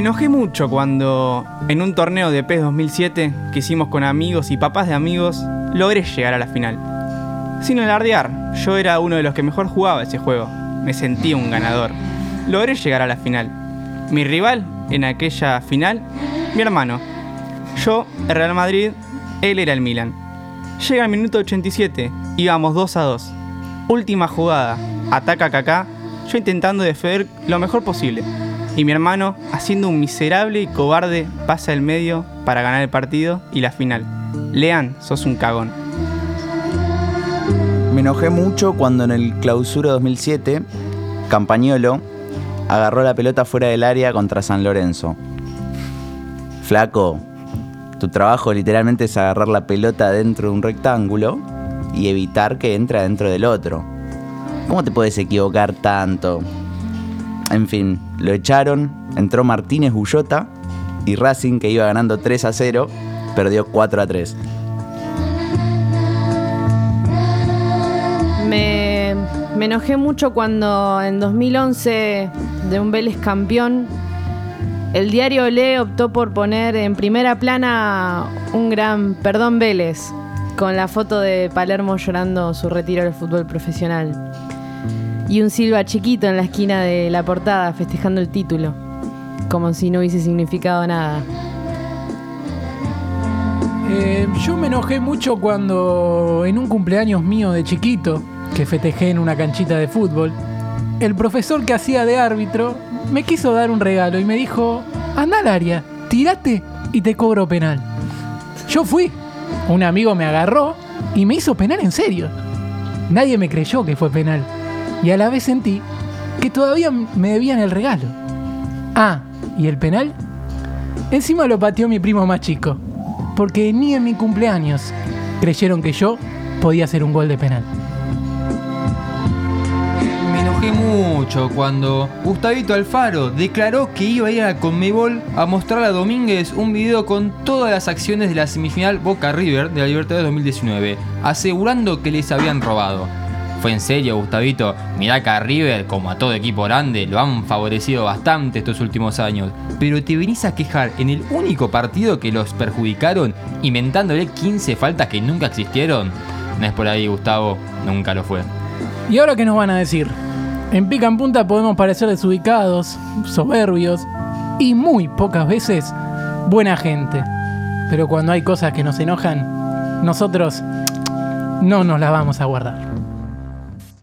Me enojé mucho cuando en un torneo de PES 2007 que hicimos con amigos y papás de amigos, logré llegar a la final. Sin alardear, yo era uno de los que mejor jugaba ese juego. Me sentía un ganador. Logré llegar a la final. Mi rival en aquella final, mi hermano. Yo, el Real Madrid, él era el Milan. Llega el minuto 87, íbamos 2 a 2. Última jugada, ataca Kaká, yo intentando defender lo mejor posible. Y mi hermano, haciendo un miserable y cobarde, pasa el medio para ganar el partido y la final. Lean, sos un cagón. Me enojé mucho cuando en el clausura 2007, Campañolo agarró la pelota fuera del área contra San Lorenzo. Flaco, tu trabajo literalmente es agarrar la pelota dentro de un rectángulo y evitar que entre dentro del otro. ¿Cómo te puedes equivocar tanto? En fin, lo echaron, entró Martínez Bullota y Racing, que iba ganando 3 a 0, perdió 4 a 3. Me, enojé mucho cuando en 2011, de un Vélez campeón, el diario Le optó por poner en primera plana un gran perdón Vélez, con la foto de Palermo llorando su retiro del fútbol profesional. Y un Silva chiquito en la esquina de la portada festejando el título, como si no hubiese significado nada. Eh, yo me enojé mucho cuando en un cumpleaños mío de chiquito, que festejé en una canchita de fútbol, el profesor que hacía de árbitro me quiso dar un regalo y me dijo, anda al área, tírate y te cobro penal. Yo fui, un amigo me agarró y me hizo penal en serio. Nadie me creyó que fue penal. Y a la vez sentí que todavía me debían el regalo. Ah, ¿y el penal? Encima lo pateó mi primo más chico, porque ni en mi cumpleaños creyeron que yo podía hacer un gol de penal. Me enojé mucho cuando Gustavito Alfaro declaró que iba a ir a Conmebol a mostrar a Domínguez un video con todas las acciones de la semifinal Boca River de la Libertadores 2019, asegurando que les habían robado. Fue en serio, Gustavito. Mirá que a River, como a todo equipo grande, lo han favorecido bastante estos últimos años. Pero te venís a quejar en el único partido que los perjudicaron, inventándole 15 faltas que nunca existieron. No es por ahí, Gustavo. Nunca lo fue. ¿Y ahora qué nos van a decir? En pica en punta podemos parecer desubicados, soberbios y muy pocas veces buena gente. Pero cuando hay cosas que nos enojan, nosotros no nos las vamos a guardar.